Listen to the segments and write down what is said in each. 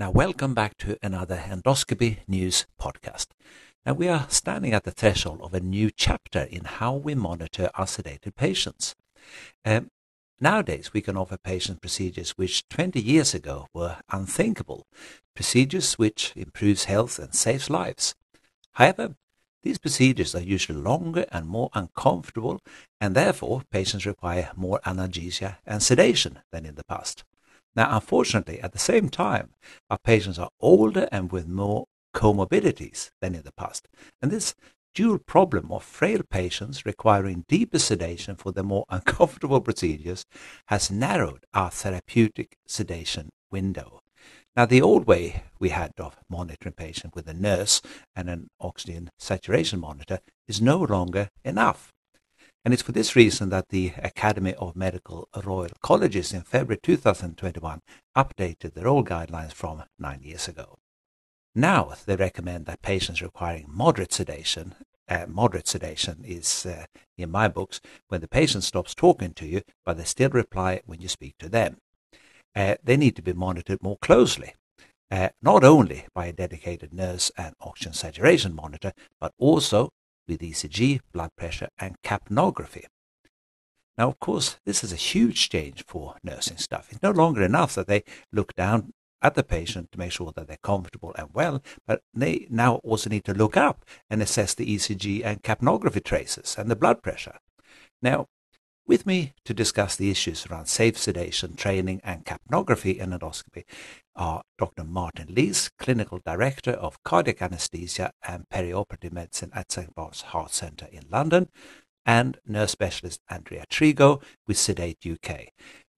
Now, welcome back to another endoscopy news podcast. Now, we are standing at the threshold of a new chapter in how we monitor our sedated patients. Um, nowadays, we can offer patients procedures which 20 years ago were unthinkable, procedures which improves health and saves lives. However, these procedures are usually longer and more uncomfortable, and therefore patients require more analgesia and sedation than in the past. Now, unfortunately, at the same time, our patients are older and with more comorbidities than in the past. And this dual problem of frail patients requiring deeper sedation for the more uncomfortable procedures has narrowed our therapeutic sedation window. Now, the old way we had of monitoring patients with a nurse and an oxygen saturation monitor is no longer enough. And it's for this reason that the Academy of Medical Royal Colleges in February 2021 updated their old guidelines from nine years ago. Now they recommend that patients requiring moderate sedation, uh, moderate sedation is, uh, in my books, when the patient stops talking to you, but they still reply when you speak to them. Uh, they need to be monitored more closely, uh, not only by a dedicated nurse and oxygen saturation monitor, but also with ECG, blood pressure, and capnography. Now, of course, this is a huge change for nursing staff. It's no longer enough that they look down at the patient to make sure that they're comfortable and well, but they now also need to look up and assess the ECG and capnography traces and the blood pressure. Now, with me to discuss the issues around safe sedation, training, and capnography in endoscopy are Dr. Martin Lees, Clinical Director of Cardiac Anesthesia and Perioperative Medicine at St. Bart's Heart Centre in London, and nurse specialist Andreia Trigo with Sedate UK,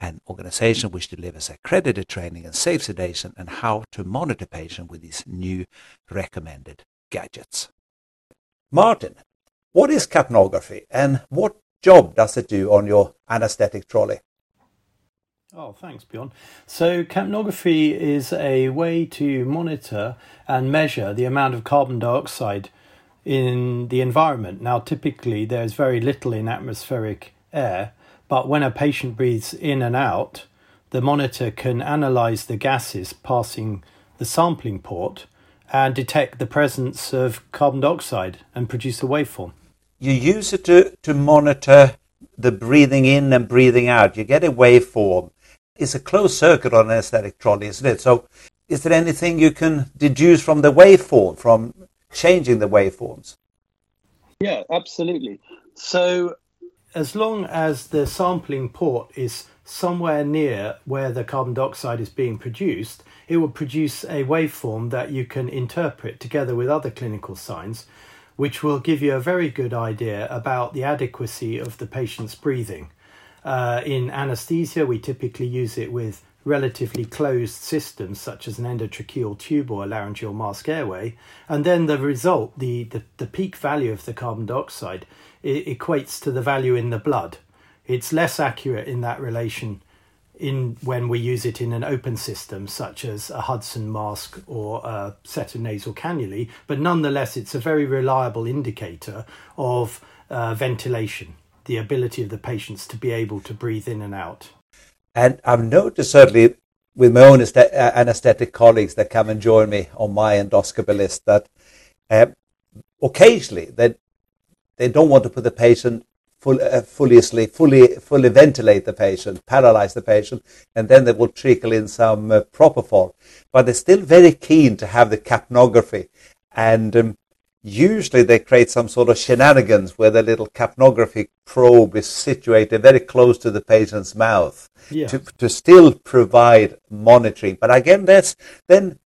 an organization which delivers accredited training in safe sedation and how to monitor patients with these new recommended gadgets. Martin, what is capnography and what job does it do on your anesthetic trolley? Oh, thanks, Bjorn. So, capnography is a way to monitor and measure the amount of carbon dioxide in the environment. Now, typically, there's very little in atmospheric air, but when a patient breathes in and out, the monitor can analyze the gases passing the sampling port and detect the presence of carbon dioxide and produce a waveform you use it to, to monitor the breathing in and breathing out. You get a waveform. It's a closed circuit on an anesthetic trolley, isn't it? So is there anything you can deduce from the waveform, from changing the waveforms? Yeah, absolutely. So as long as the sampling port is somewhere near where the carbon dioxide is being produced, it will produce a waveform that you can interpret together with other clinical signs which will give you a very good idea about the adequacy of the patient's breathing. Uh, in anesthesia, we typically use it with relatively closed systems such as an endotracheal tube or a laryngeal mask airway. And then the result, the, the, the peak value of the carbon dioxide, equates to the value in the blood. It's less accurate in that relation in when we use it in an open system such as a Hudson mask or a set of nasal cannulae, but nonetheless it's a very reliable indicator of uh, ventilation, the ability of the patients to be able to breathe in and out. And I've noticed certainly with my own uh, anesthetic colleagues that come and join me on my endoscopy list that uh, occasionally they, they don't want to put the patient full, uh, fully asleep, fully, fully ventilate the patient, paralyze the patient, and then they will trickle in some uh, propofol. But they're still very keen to have the capnography. And um, usually they create some sort of shenanigans where the little capnography probe is situated very close to the patient's mouth to, to still provide monitoring. But again, that's then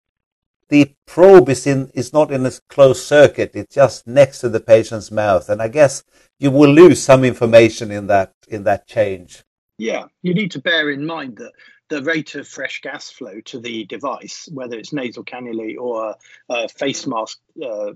the probe is in is not in a closed circuit; it's just next to the patient's mouth, and I guess you will lose some information in that in that change. Yeah, you need to bear in mind that the rate of fresh gas flow to the device, whether it's nasal cannula or a face mask uh,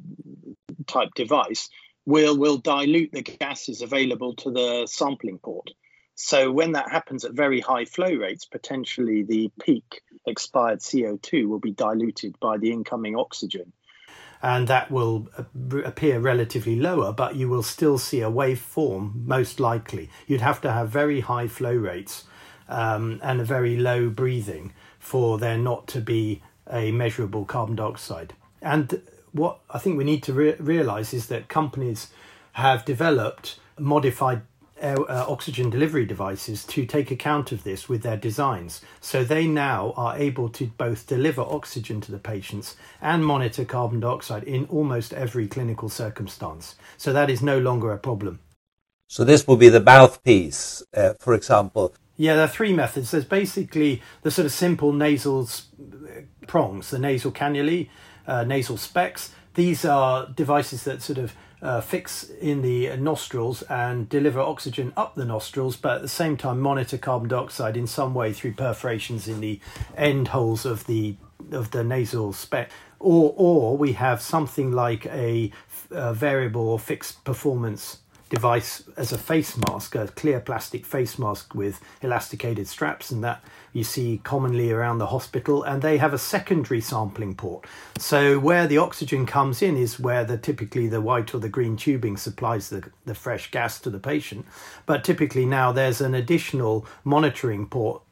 type device, will will dilute the gases available to the sampling port. So when that happens at very high flow rates, potentially the peak expired CO2 will be diluted by the incoming oxygen. And that will appear relatively lower, but you will still see a waveform, most likely. You'd have to have very high flow rates um, and a very low breathing for there not to be a measurable carbon dioxide. And what I think we need to re- realize is that companies have developed modified air, uh, oxygen delivery devices to take account of this with their designs. So they now are able to both deliver oxygen to the patients and monitor carbon dioxide in almost every clinical circumstance. So that is no longer a problem. So this will be the mouthpiece, uh, for example. Yeah, there are three methods. There's basically the sort of simple nasal prongs, the nasal cannulae, uh, nasal specs. These are devices that sort of uh, fix in the nostrils and deliver oxygen up the nostrils, but at the same time monitor carbon dioxide in some way through perforations in the end holes of the of the nasal spec. Or or we have something like a, a variable or fixed performance device as a face mask, a clear plastic face mask with elasticated straps, and that you see commonly around the hospital. And they have a secondary sampling port. So where the oxygen comes in is where the typically the white or the green tubing supplies the, the fresh gas to the patient. But typically now there's an additional monitoring port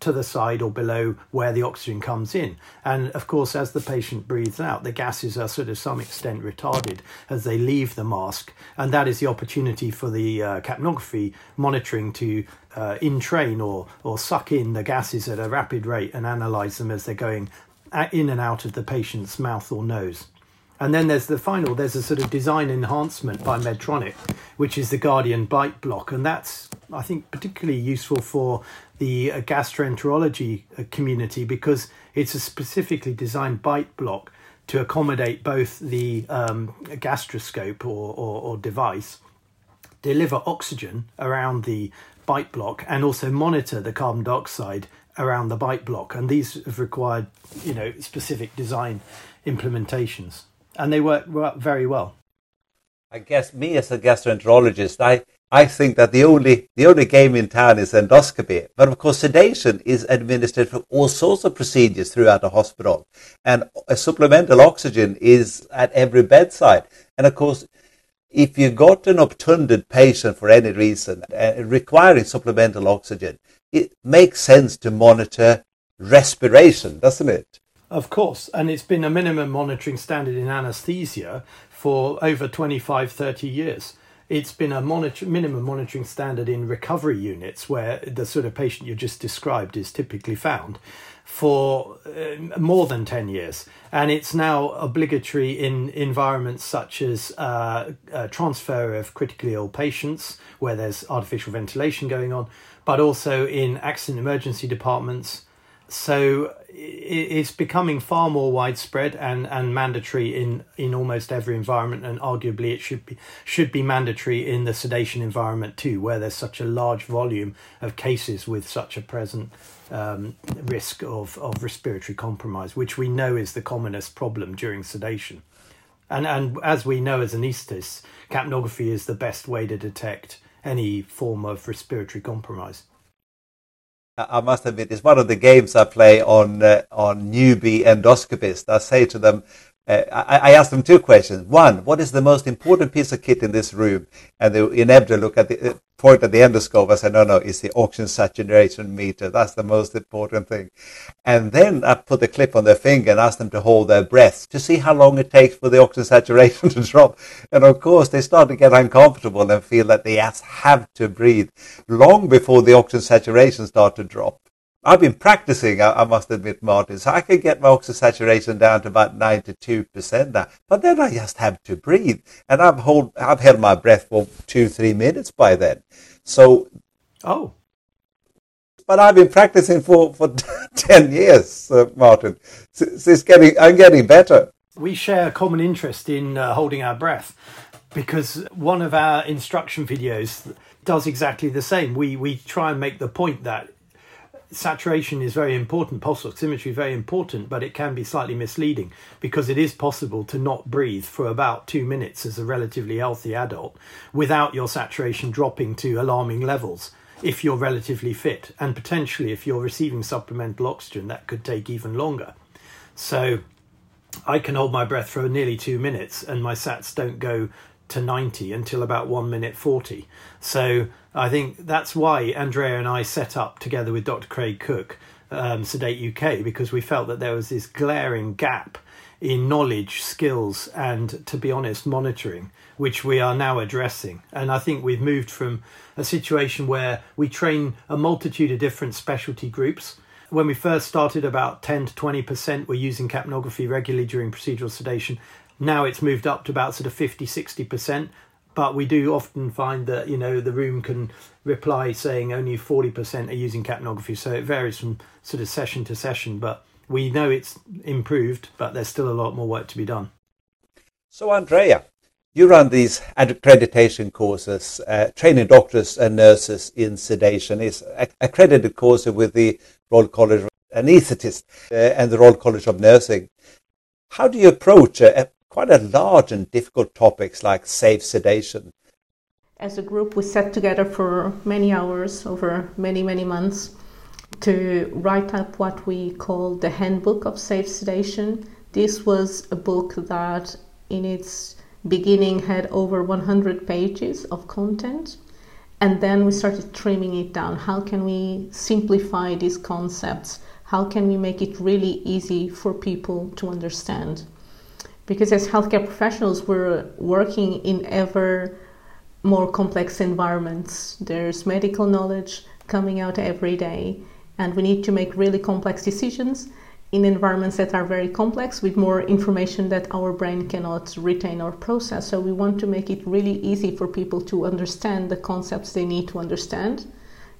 to the side or below where the oxygen comes in. And of course, as the patient breathes out, the gases are sort of some extent retarded as they leave the mask. And that is the opportunity for the uh, capnography monitoring to uh, or, or suck in the gases at a rapid rate and analyze them as they're going in and out of the patient's mouth or nose. And then there's the final, there's a sort of design enhancement by Medtronic, which is the Guardian Bite Block. And that's, I think, particularly useful for the uh, gastroenterology uh, community because it's a specifically designed bite block to accommodate both the um, gastroscope or, or, or device, deliver oxygen around the bite block, and also monitor the carbon dioxide around the bite block. And these have required, you know, specific design implementations, and they work, work very well. I guess me as a gastroenterologist, I I think that the only the only game in town is endoscopy. But of course, sedation is administered for all sorts of procedures throughout the hospital, and a supplemental oxygen is at every bedside. And of course, if you got an obtunded patient for any reason uh, requiring supplemental oxygen, it makes sense to monitor respiration, doesn't it? Of course, and it's been a minimum monitoring standard in anesthesia for over 25, 30 years it's been a monitor, minimum monitoring standard in recovery units where the sort of patient you just described is typically found for uh, more than 10 years. And it's now obligatory in environments such as uh, transfer of critically ill patients where there's artificial ventilation going on, but also in accident emergency departments so it's becoming far more widespread and, and mandatory in, in almost every environment and arguably it should be should be mandatory in the sedation environment too where there's such a large volume of cases with such a present um, risk of, of respiratory compromise which we know is the commonest problem during sedation. And and as we know as anaesthetists capnography is the best way to detect any form of respiratory compromise I must admit, it's one of the games I play on uh, on newbie endoscopists. I say to them, uh, I, I, ask them two questions. One, what is the most important piece of kit in this room? And they inevitably look at the uh, point at the endoscope. I say, no, no, it's the oxygen saturation meter. That's the most important thing. And then I put the clip on their finger and ask them to hold their breath to see how long it takes for the oxygen saturation to drop. And of course, they start to get uncomfortable and feel that they have to breathe long before the oxygen saturation starts to drop. I've been practicing, I, I, must admit, Martin, so I can get my oxygen saturation down to about 92% now. But then I just have to breathe. And I've, hold, I've held my breath for two, three minutes by then. So. Oh. But I've been practicing for, for 10 years, uh, Martin. So, so it's getting, I'm getting better. We share a common interest in uh, holding our breath because one of our instruction videos does exactly the same. We, we try and make the point that saturation is very important, pulse oximetry very important, but it can be slightly misleading because it is possible to not breathe for about two minutes as a relatively healthy adult without your saturation dropping to alarming levels if you're relatively fit. And potentially, if you're receiving supplemental oxygen, that could take even longer. So I can hold my breath for nearly two minutes and my sats don't go to 90 until about 1 minute 40. So I think that's why Andreia and I set up together with Dr. Craig Cook um, Sedate UK because we felt that there was this glaring gap in knowledge, skills, and to be honest, monitoring, which we are now addressing. And I think we've moved from a situation where we train a multitude of different specialty groups. When we first started, about 10 to 20% were using capnography regularly during procedural sedation. Now it's moved up to about sort of 50, 60%. But we do often find that, you know, the room can reply saying only 40% are using capnography. So it varies from sort of session to session. But we know it's improved, but there's still a lot more work to be done. So, Andreia, you run these accreditation courses, uh, training doctors and nurses in sedation. Is accredited course with the Royal College of Anaesthetists uh, and the Royal College of Nursing. How do you approach a, quite a large and difficult topics like safe sedation? As a group, we sat together for many hours over many, many months to write up what we call the Handbook of Safe Sedation. This was a book that, in its beginning, had over 100 pages of content. And then we started trimming it down. How can we simplify these concepts? How can we make it really easy for people to understand? Because as healthcare professionals, we're working in ever more complex environments. There's medical knowledge coming out every day and we need to make really complex decisions in environments that are very complex with more information that our brain cannot retain or process. So we want to make it really easy for people to understand the concepts they need to understand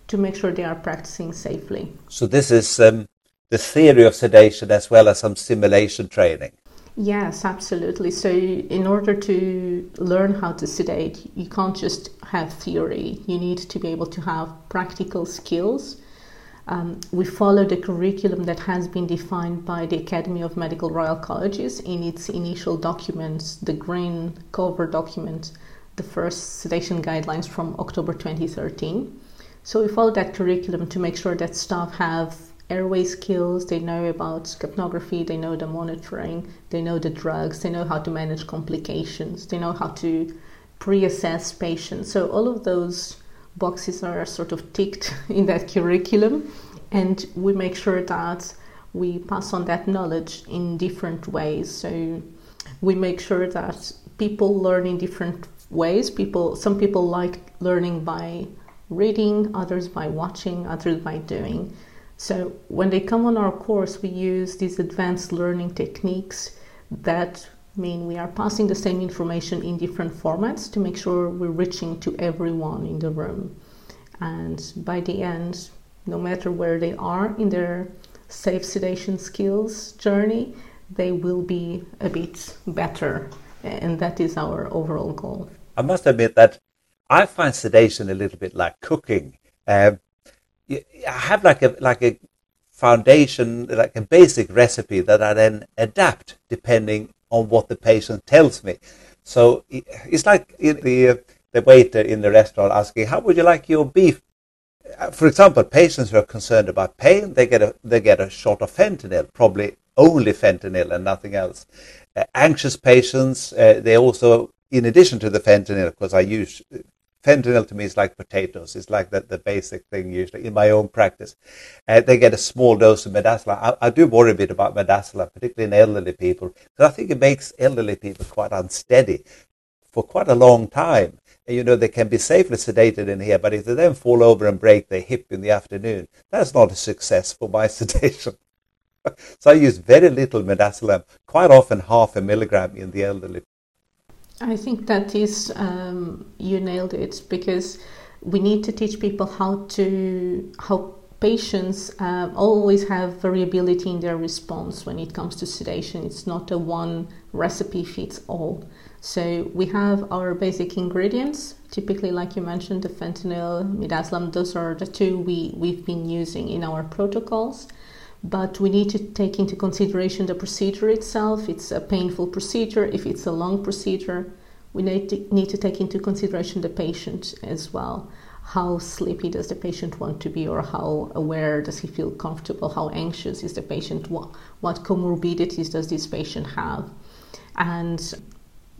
to make sure they are practicing safely. So this is um, the theory of sedation as well as some simulation training. Yes, absolutely. So, in order to learn how to sedate, you can't just have theory. You need to be able to have practical skills um, we follow the curriculum that has been defined by the Academy of Medical Royal Colleges in its initial documents, the green cover document, the first sedation guidelines from October 2013. So we follow that curriculum to make sure that staff have airway skills, they know about capnography, they know the monitoring, they know the drugs, they know how to manage complications, they know how to pre assess patients. So all of those boxes are sort of ticked in that curriculum, and we make sure that we pass on that knowledge in different ways. So we make sure that people learn in different ways. People, some people like learning by reading, others by watching, others by doing. So when they come on our course, we use these advanced learning techniques that mean we are passing the same information in different formats to make sure we're reaching to everyone in the room. And by the end, no matter where they are in their safe sedation skills journey, they will be a bit better. And that is our overall goal. I must admit that I find sedation a little bit like cooking. Um, I have like a like a foundation, like a basic recipe that I then adapt depending on what the patient tells me. So it's like the uh, the waiter in the restaurant asking, "How would you like your beef?" Uh, for example, patients who are concerned about pain, they get a they get a shot of fentanyl, probably only fentanyl and nothing else. Uh, anxious patients, uh, they also, in addition to the fentanyl, because I use fentanyl to me is like potatoes. It's like the, the basic thing usually in my own practice. Uh, they get a small dose of midazolam. I, I, do worry a bit about midazolam, particularly in elderly people, because I think it makes elderly people quite unsteady for quite a long time. And, you know, they can be safely sedated in here, but if they then fall over and break their hip in the afternoon, that's not a success for my sedation. so I use very little midazolam, quite often half a milligram in the elderly I think that is, um, you nailed it because we need to teach people how to, how patients um, always have variability in their response when it comes to sedation. It's not a one recipe fits all. So we have our basic ingredients, typically, like you mentioned, the fentanyl, midazolam. Those are the two we, we've been using in our protocols but we need to take into consideration the procedure itself. It's a painful procedure. If it's a long procedure, we need to, need to take into consideration the patient as well. How sleepy does the patient want to be, or how aware does he feel comfortable? How anxious is the patient? What, what comorbidities does this patient have? And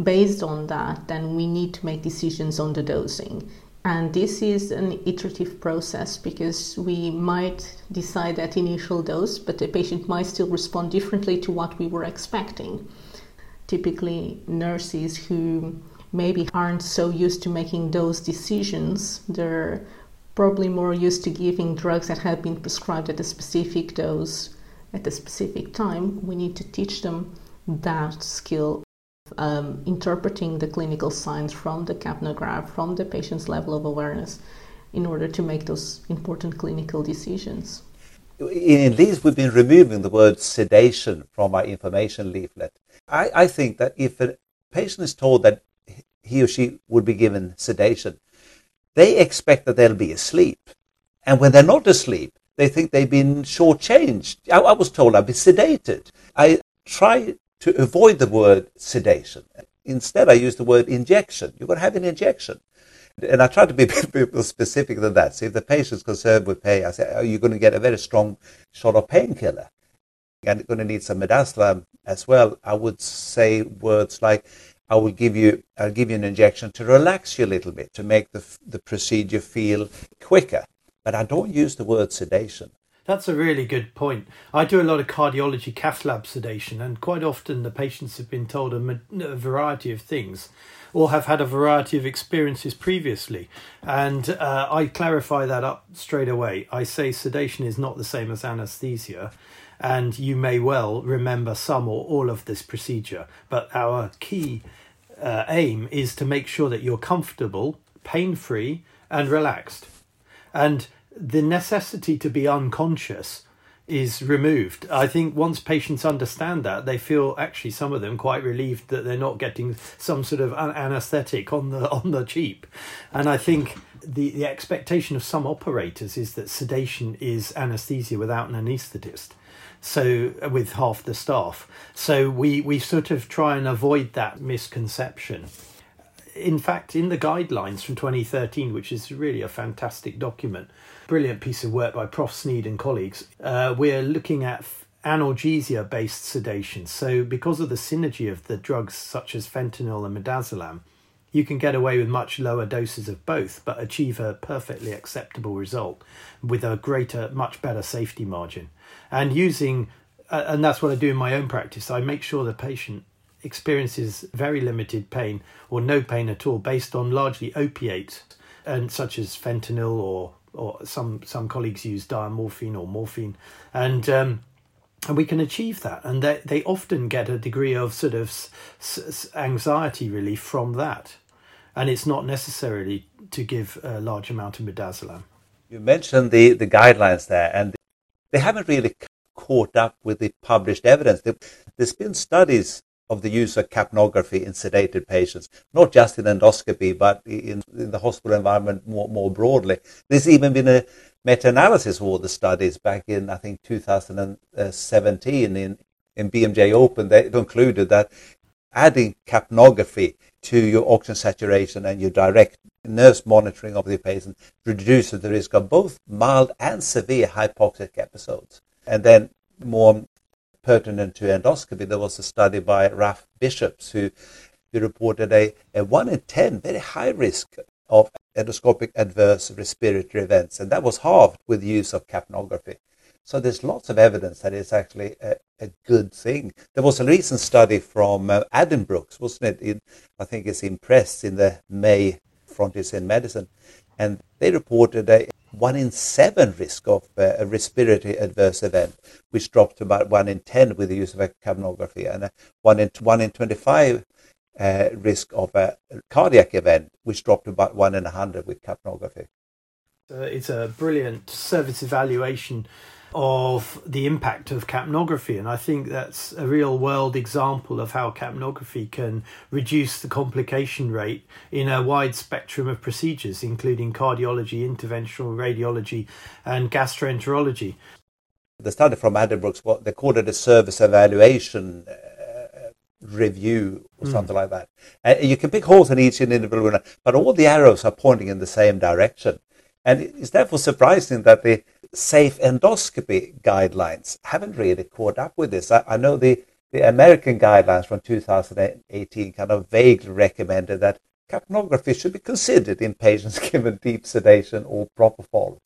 based on that, then we need to make decisions on the dosing And this is an iterative process because we might decide that initial dose, but the patient might still respond differently to what we were expecting. Typically, nurses who maybe aren't so used to making those decisions, they're probably more used to giving drugs that have been prescribed at a specific dose at a specific time. We need to teach them that skill um, interpreting the clinical signs from the capnograph, from the patient's level of awareness, in order to make those important clinical decisions. In these, we've been removing the word sedation from our information leaflet. I, I think that if a patient is told that he or she would be given sedation, they expect that they'll be asleep. And when they're not asleep, they think they've been shortchanged. I, I was told I'd be sedated. I try to avoid the word sedation. Instead, I use the word injection. You're going to have an injection. And I try to be a bit more specific than that. So if the patient's concerned with pain, I say, are you going to get a very strong shot of painkiller? And you're going to need some midazolam as well. I would say words like, I will give you, I'll give you an injection to relax you a little bit, to make the, the procedure feel quicker. But I don't use the word sedation. That's a really good point. I do a lot of cardiology cath lab sedation, and quite often the patients have been told a, a, variety of things or have had a variety of experiences previously. And uh, I clarify that up straight away. I say sedation is not the same as anesthesia, and you may well remember some or all of this procedure, but our key uh, aim is to make sure that you're comfortable, pain free, and relaxed. And the necessity to be unconscious is removed. I think once patients understand that, they feel actually some of them quite relieved that they're not getting some sort of anesthetic on the on the cheap. And I think the, the expectation of some operators is that sedation is anesthesia without an anaesthetist. So with half the staff. So we, we sort of try and avoid that misconception in fact, in the guidelines from 2013, which is really a fantastic document, brilliant piece of work by Prof. Sneed and colleagues, uh, we're looking at analgesia based sedation. So, because of the synergy of the drugs such as fentanyl and midazolam, you can get away with much lower doses of both, but achieve a perfectly acceptable result with a greater, much better safety margin. And using, uh, and that's what I do in my own practice, I make sure the patient experiences very limited pain or no pain at all based on largely opiates and such as fentanyl or or some some colleagues use diamorphine or morphine. And um, and we can achieve that. And they, they often get a degree of sort of s- anxiety relief from that. And it's not necessarily to give a large amount of midazolam. You mentioned the the guidelines there and they haven't really caught up with the published evidence. There's been studies of the use of capnography in sedated patients, not just in endoscopy, but in, in the hospital environment more, more broadly. There's even been a meta-analysis of all the studies back in, I think, 2017 in, in BMJ Open. They concluded that adding capnography to your oxygen saturation and your direct nurse monitoring of the patient reduces the risk of both mild and severe hypoxic episodes. And then more pertinent to endoscopy, there was a study by Raf Bisschops who, who reported a, a 1 in 10 very high risk of endoscopic adverse respiratory events, and that was halved with use of capnography. So there's lots of evidence that it's actually a, a good thing. There was a recent study from uh, wasn't it? In, I think it's in Press in the May Frontiers in Medicine, and they reported a one in seven risk of uh, a respiratory adverse event, which dropped to about one in 10 with the use of capnography, and one in, one in 25 uh, risk of a cardiac event, which dropped to about one in 100 with capnography. Uh, it's a brilliant service evaluation of the impact of capnography. And I think that's a real world example of how capnography can reduce the complication rate in a wide spectrum of procedures, including cardiology, interventional radiology, and gastroenterology. The study from Addenbrooke's, what they called it a service evaluation uh, review or mm. something like that. Uh, you can pick holes in each individual, but all the arrows are pointing in the same direction. And it's therefore surprising that the safe endoscopy guidelines haven't really caught up with this. I, I know the, the American guidelines from 2018 kind of vaguely recommended that capnography should be considered in patients given deep sedation or propofol.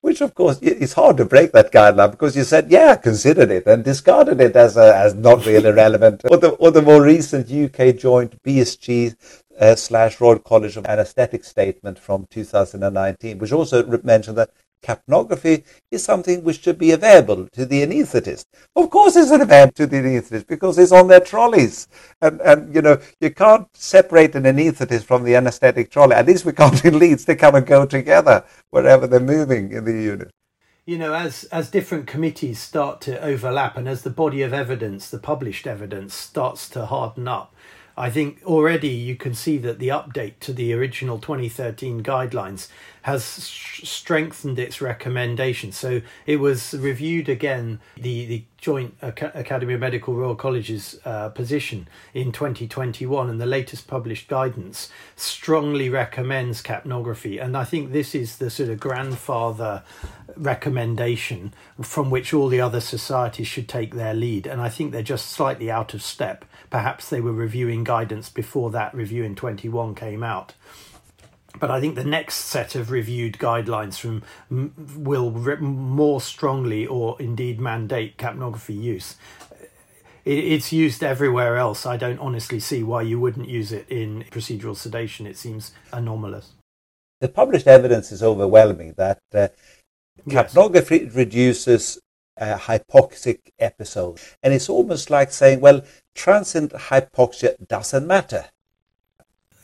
Which, of course, it's hard to break that guideline because you said, yeah, considered it and discarded it as, a, as not really relevant. or, the, or the more recent UK joint BSG uh, slash Royal College of Anesthetic statement from 2019, which also mentioned that capnography is something which should be available to the anaesthetist. Of course, it's available to the anaesthetist because it's on their trolleys. And, and, you know, you can't separate an anaesthetist from the anesthetic trolley. At least we can't in Leeds. They come and go together wherever they're moving in the unit. You know, as, as different committees start to overlap and as the body of evidence, the published evidence, starts to harden up, I think already you can see that the update to the original 2013 guidelines has strengthened its recommendation. So it was reviewed again, the, the Joint Academy of Medical Royal College's uh, position in 2021, and the latest published guidance strongly recommends capnography. And I think this is the sort of grandfather recommendation from which all the other societies should take their lead. And I think they're just slightly out of step. Perhaps they were reviewing guidance before that review in 21 came out but I think the next set of reviewed guidelines from will more strongly or indeed mandate capnography use. It's used everywhere else. I don't honestly see why you wouldn't use it in procedural sedation. It seems anomalous. The published evidence is overwhelming that uh, capnography yes. reduces uh, hypoxic episodes, and it's almost like saying, well, transient hypoxia doesn't matter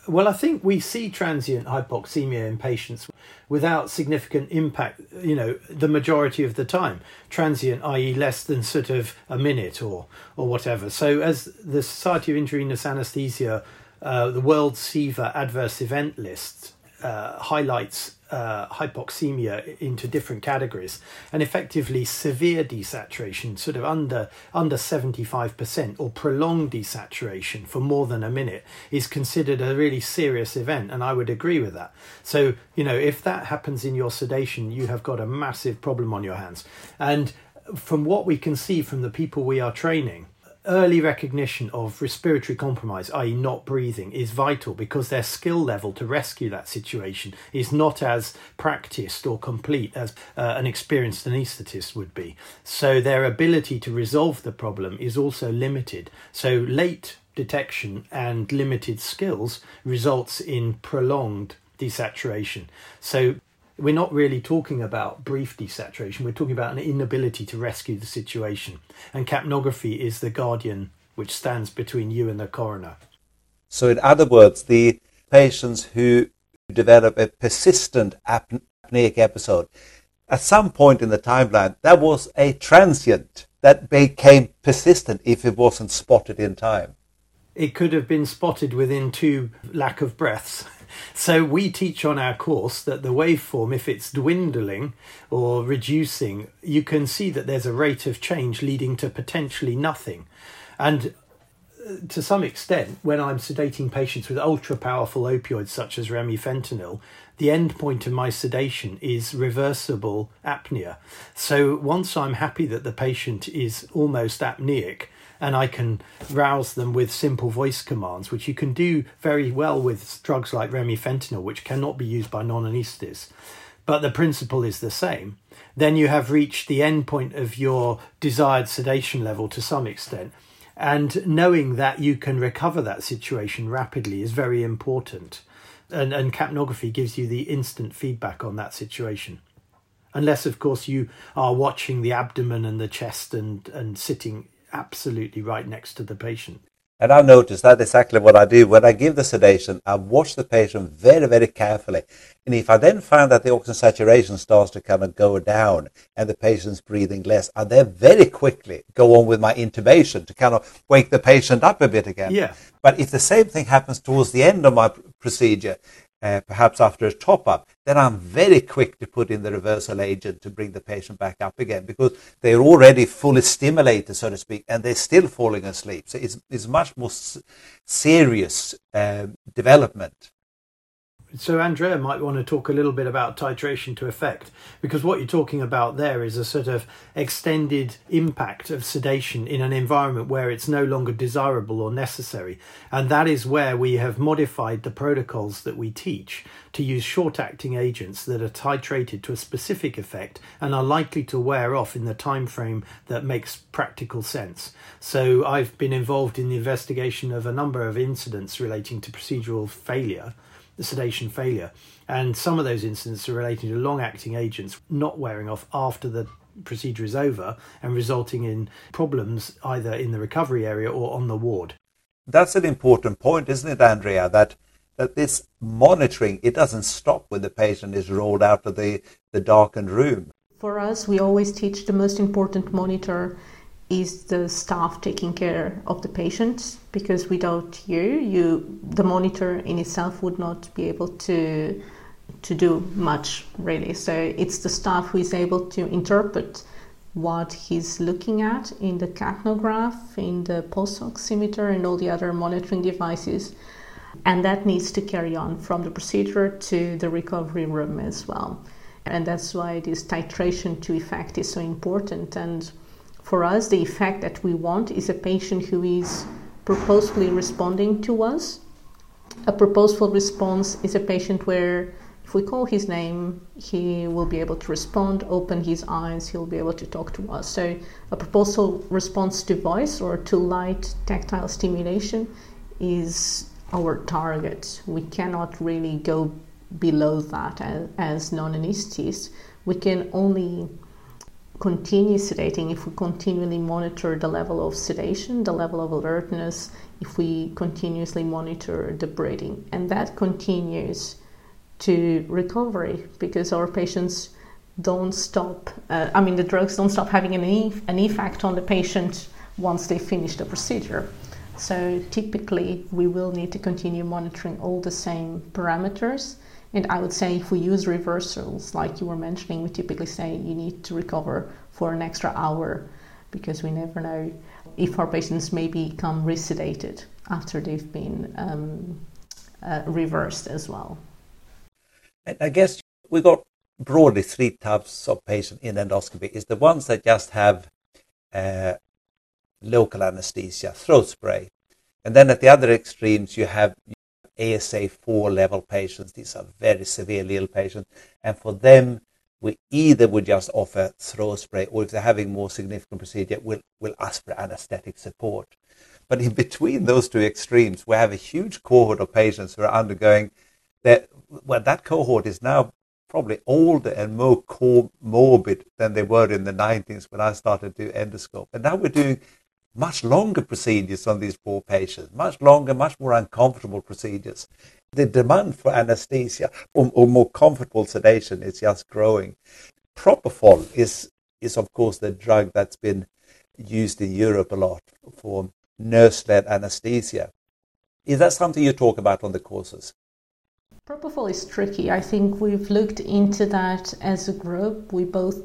well, I think we see transient hypoxemia in patients without significant impact, you know, the majority of the time. Transient, i.e., less than sort of a minute or, or whatever. So, as the Society of Intravenous Anesthesia, uh, the World SIVA adverse event list uh, highlights uh, hypoxemia into different categories, and effectively severe desaturation, sort of under under seventy five percent, or prolonged desaturation for more than a minute, is considered a really serious event, and I would agree with that. So you know, if that happens in your sedation, you have got a massive problem on your hands, and from what we can see from the people we are training early recognition of respiratory compromise, i.e., not breathing, is vital because their skill level to rescue that situation is not as practiced or complete as uh, an experienced anaesthetist would be. So their ability to resolve the problem is also limited. So late detection and limited skills results in prolonged desaturation. So we're not really talking about brief desaturation, we're talking about an inability to rescue the situation. And capnography is the guardian which stands between you and the coroner. So, in other words, the patients who develop a persistent apneic episode, at some point in the timeline, that was a transient that became persistent if it wasn't spotted in time. It could have been spotted within two lack of breaths. So we teach on our course that the waveform, if it's dwindling or reducing, you can see that there's a rate of change leading to potentially nothing. And uh, to some extent, when I'm sedating patients with ultra powerful opioids such as remifentanil, the end point of my sedation is reversible apnea. So once I'm happy that the patient is almost apneic, and I can rouse them with simple voice commands, which you can do very well with drugs like remifentanil, which cannot be used by non anesthetists. But the principle is the same. Then you have reached the end point of your desired sedation level to some extent. And knowing that you can recover that situation rapidly is very important. And, and capnography gives you the instant feedback on that situation unless of course you are watching the abdomen and the chest and and sitting absolutely right next to the patient. And I've noticed that exactly what I do. When I give the sedation, I watch the patient very, very carefully. And if I then find that the oxygen saturation starts to kind of go down and the patient's breathing less, I then very quickly go on with my intubation to kind of wake the patient up a bit again. Yeah. But if the same thing happens towards the end of my procedure, uh, perhaps after a top up, then I'm very quick to put in the reversal agent to bring the patient back up again because they're already fully stimulated, so to speak, and they're still falling asleep. So it's, it's much more serious uh, development. So, Andreia might want to talk a little bit about titration to effect, because what you're talking about there is a sort of extended impact of sedation in an environment where it's no longer desirable or necessary. And that is where we have modified the protocols that we teach to use short acting agents that are titrated to a specific effect and are likely to wear off in the time frame that makes practical sense. So, I've been involved in the investigation of a number of incidents relating to procedural failure the sedation failure. And some of those incidents are relating to long acting agents not wearing off after the procedure is over and resulting in problems either in the recovery area or on the ward. That's an important point, isn't it, Andreia? That that this monitoring it doesn't stop when the patient is rolled out of the, the darkened room. For us, we always teach the most important monitor is the staff taking care of the patients? Because without you you the monitor in itself would not be able to to do much really. So it's the staff who is able to interpret what he's looking at in the capnograph in the pulse oximeter and all the other monitoring devices. And that needs to carry on from the procedure to the recovery room as well. And that's why this titration to effect is so important. And for us, the effect that we want is a patient who is purposefully responding to us. A purposeful response is a patient where if we call his name, he will be able to respond, open his eyes, he'll be able to talk to us. So, a purposeful response to voice or to light tactile stimulation is our target. We cannot really go below that as, as non anesthetists. We can only continue sedating, if we continually monitor the level of sedation, the level of alertness, if we continuously monitor the breathing. And that continues to recovery because our patients don't stop, uh, I mean, the drugs don't stop having an, e- an effect on the patient once they finish the procedure. So typically, we will need to continue monitoring all the same parameters and I would say if we use reversals, like you were mentioning, we typically say you need to recover for an extra hour because we never know if our patients may become resedated after they've been um, uh, reversed as well. I guess we got broadly three types of patients in endoscopy. Is the ones that just have uh, local anesthesia, throat spray, and then at the other extremes you have ASA 4 level patients. These are very severely ill patients. And for them, we either would just offer throat spray or if they're having more significant procedure, we'll, we'll ask for anesthetic support. But in between those two extremes, we have a huge cohort of patients who are undergoing that. Well, that cohort is now probably older and more comorbid than they were in the 90s when I started to do endoscope. And now we're doing much longer procedures on these poor patients, much longer, much more uncomfortable procedures. The demand for anesthesia or, or more comfortable sedation is just growing. Propofol is, is, of course, the drug that's been used in Europe a lot for nurse led anesthesia. Is that something you talk about on the courses? Propofol is tricky. I think we've looked into that as a group. We both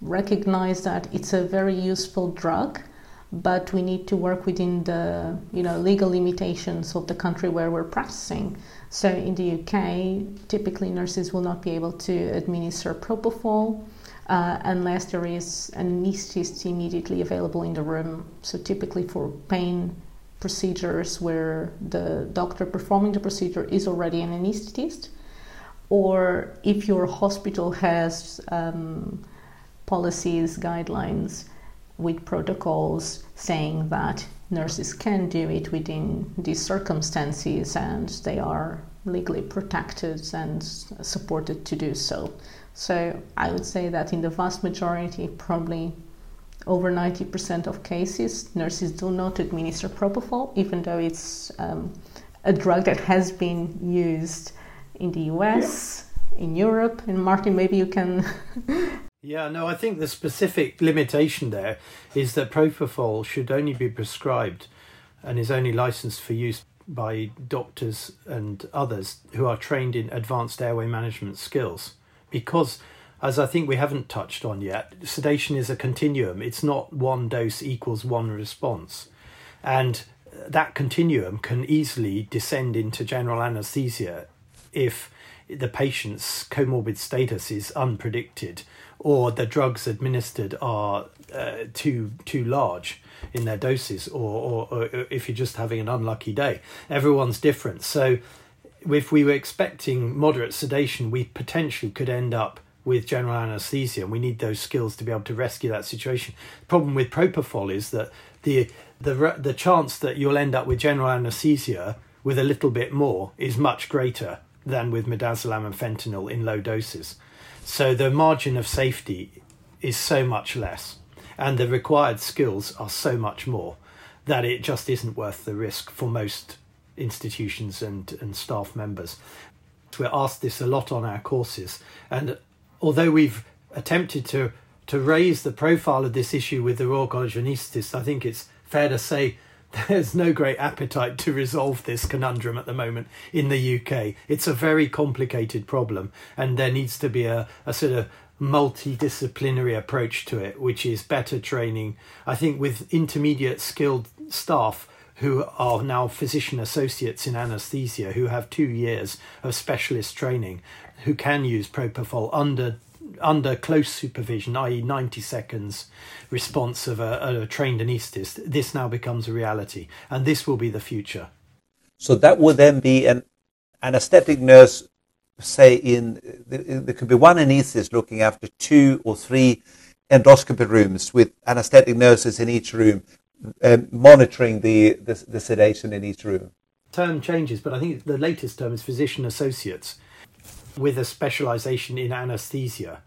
recognize that it's a very useful drug but we need to work within the you know legal limitations of the country where we're practicing. So in the UK, typically nurses will not be able to administer propofol uh, unless there is an anesthetist immediately available in the room. So typically for pain procedures where the doctor performing the procedure is already an anesthetist, or if your hospital has um, policies, guidelines with protocols saying that nurses can do it within these circumstances and they are legally protected and supported to do so. So I would say that in the vast majority, probably over 90% of cases, nurses do not administer propofol, even though it's um, a drug that has been used in the US, yeah. in Europe. And Martin, maybe you can Yeah, no, I think the specific limitation there is that propofol should only be prescribed and is only licensed for use by doctors and others who are trained in advanced airway management skills. Because, as I think we haven't touched on yet, sedation is a continuum. It's not one dose equals one response. And that continuum can easily descend into general anesthesia if the patient's comorbid status is unpredicted or the drugs administered are uh, too too large in their doses or, or, or if you're just having an unlucky day. Everyone's different. So if we were expecting moderate sedation we potentially could end up with general anesthesia and we need those skills to be able to rescue that situation. The problem with propofol is that the the the chance that you'll end up with general anesthesia with a little bit more is much greater than with midazolam and fentanyl in low doses. So the margin of safety is so much less, and the required skills are so much more that it just isn't worth the risk for most institutions and, and staff members. We're asked this a lot on our courses, and although we've attempted to to raise the profile of this issue with the Royal College of Anaesthetists, I think it's fair to say there's no great appetite to resolve this conundrum at the moment in the UK. It's a very complicated problem, and there needs to be a, a sort of multidisciplinary approach to it, which is better training. I think with intermediate skilled staff who are now physician associates in anesthesia, who have two years of specialist training, who can use propofol under under close supervision, i.e., 90 seconds response of a, a, trained anaesthetist, this now becomes a reality. And this will be the future. So that would then be an anesthetic nurse, say, in there could be one anaesthetist looking after two or three endoscopy rooms with anesthetic nurses in each room, um, monitoring the, the, the sedation in each room. Term changes, but I think the latest term is physician associates with a specialization in anesthesia,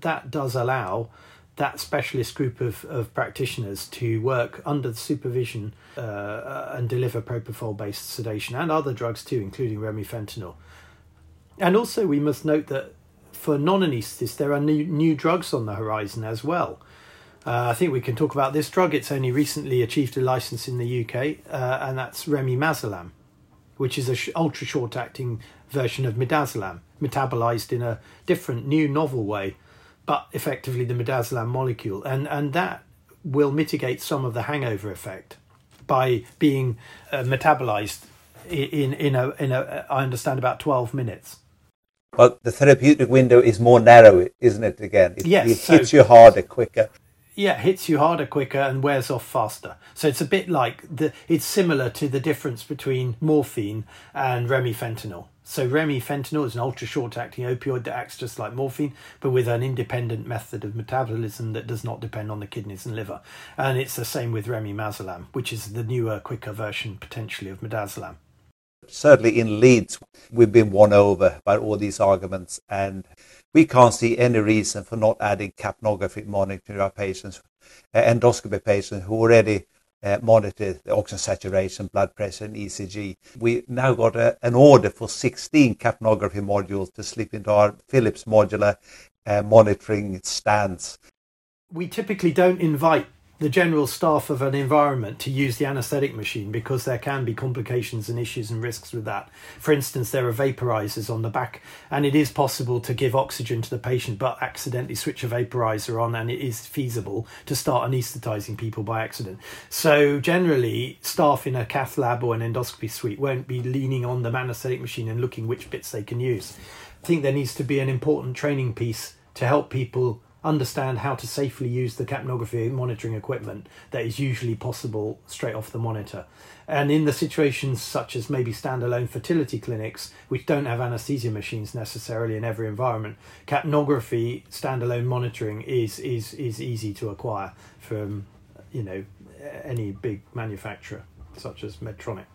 that does allow that specialist group of, of practitioners to work under the supervision uh, and deliver propofol based sedation and other drugs too, including remifentanil. And also, we must note that for non anesthetists, there are new, new drugs on the horizon as well. Uh, I think we can talk about this drug. It's only recently achieved a license in the UK, uh, and that's remimazolam, which is an sh- ultra short acting version of midazolam metabolized in a different, new, novel way, but effectively the midazolam molecule, and and that will mitigate some of the hangover effect by being uh, metabolized in in a in a I understand about twelve minutes. But the therapeutic window is more narrow, isn't it? Again, it, yes, it hits so, you harder, quicker. Yeah, hits you harder, quicker, and wears off faster. So it's a bit like the. It's similar to the difference between morphine and remifentanil. So remifentanil is an ultra short acting opioid that acts just like morphine, but with an independent method of metabolism that does not depend on the kidneys and liver. And it's the same with remimazolam, which is the newer, quicker version potentially of midazolam. Certainly in Leeds, we've been won over by all these arguments, and we can't see any reason for not adding capnography monitoring to our patients, uh, endoscopy patients who already uh, monitor the oxygen saturation, blood pressure, and ECG. We now got a, an order for 16 capnography modules to slip into our Philips modular uh, monitoring stands. We typically don't invite the general staff of an environment to use the anesthetic machine because there can be complications and issues and risks with that. For instance, there are vaporizers on the back, and it is possible to give oxygen to the patient but accidentally switch a vaporizer on, and it is feasible to start anesthetizing people by accident. So, generally, staff in a cath lab or an endoscopy suite won't be leaning on the anesthetic machine and looking which bits they can use. I think there needs to be an important training piece to help people understand how to safely use the capnography monitoring equipment that is usually possible straight off the monitor. And in the situations such as maybe standalone fertility clinics, which don't have anesthesia machines necessarily in every environment, capnography standalone monitoring is is is easy to acquire from you know any big manufacturer such as Medtronic.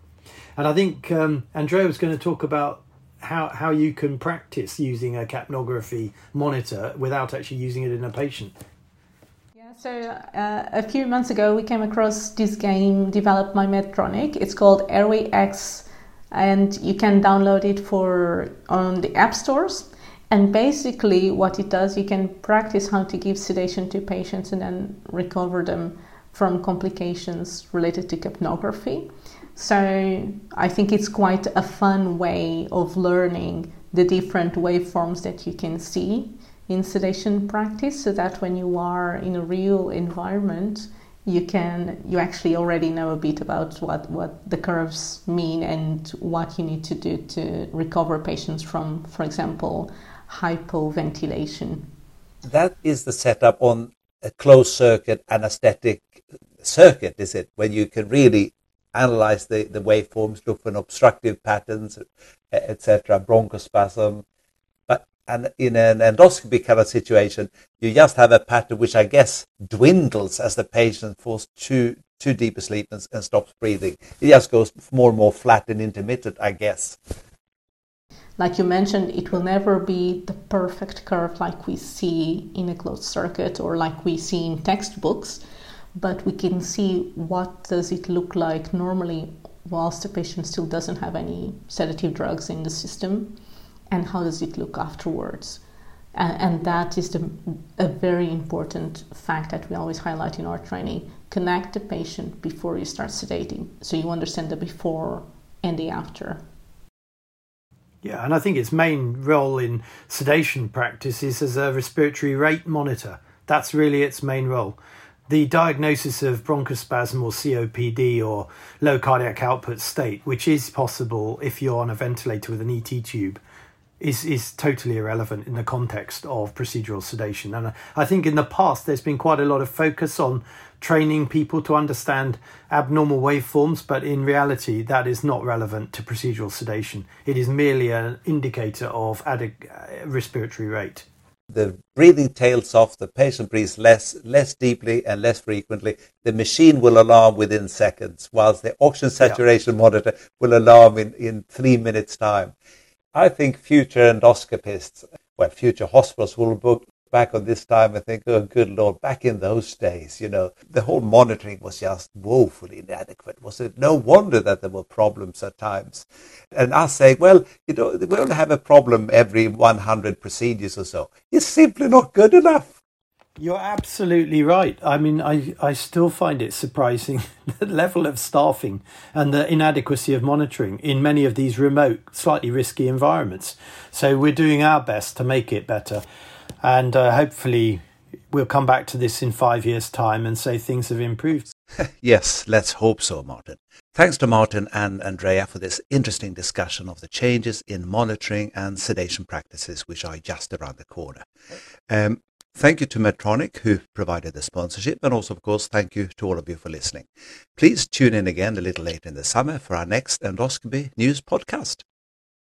And I think um, Andreia was going to talk about how how you can practice using a capnography monitor without actually using it in a patient. Yeah, so uh, a few months ago we came across this game developed by Medtronic. It's called Airway X, and you can download it for on the app stores. And basically, what it does, you can practice how to give sedation to patients and then recover them from complications related to capnography. So I think it's quite a fun way of learning the different waveforms that you can see in sedation practice so that when you are in a real environment, you can you actually already know a bit about what, what the curves mean and what you need to do to recover patients from, for example, hypoventilation. That is the setup on a closed circuit anesthetic circuit, is it? When you can really analyze the, the waveforms, look for obstructive patterns, etc., bronchospasm, But and in an endoscopy kind of situation, you just have a pattern which I guess dwindles as the patient falls too too deep asleep and, and stops breathing. It just goes more and more flat and intermittent, I guess. Like you mentioned, it will never be the perfect curve like we see in a closed circuit or like we see in textbooks, but we can see what does it look like normally whilst the patient still doesn't have any sedative drugs in the system and how does it look afterwards. And, that is the, a very important fact that we always highlight in our training. Connect the patient before you start sedating so you understand the before and the after. Yeah, and I think its main role in sedation practice is as a respiratory rate monitor. That's really its main role. The diagnosis of bronchospasm or COPD or low cardiac output state, which is possible if you're on a ventilator with an ET tube, is is totally irrelevant in the context of procedural sedation. And I think in the past there's been quite a lot of focus on training people to understand abnormal waveforms, but in reality that is not relevant to procedural sedation. It is merely an indicator of adequate uh, respiratory rate. The breathing tails off, the patient breathes less, less deeply and less frequently. The machine will alarm within seconds, whilst the oxygen saturation yeah. monitor will alarm in, in three minutes' time. I think future endoscopists, well, future hospitals will back on this time and think, oh, good Lord, back in those days, you know, the whole monitoring was just woefully inadequate. Was it no wonder that there were problems at times? And I say, well, you know, we only have a problem every 100 procedures or so. It's simply not good enough. You're absolutely right. I mean, I, I still find it surprising the level of staffing and the inadequacy of monitoring in many of these remote, slightly risky environments. So we're doing our best to make it better. And uh, hopefully, we'll come back to this in five years' time and say things have improved. yes, let's hope so, Martin. Thanks to Martin and Andreia for this interesting discussion of the changes in monitoring and sedation practices, which are just around the corner. Um, Thank you to Medtronic, who provided the sponsorship, and also, of course, thank you to all of you for listening. Please tune in again a little later in the summer for our next endoscopy news podcast.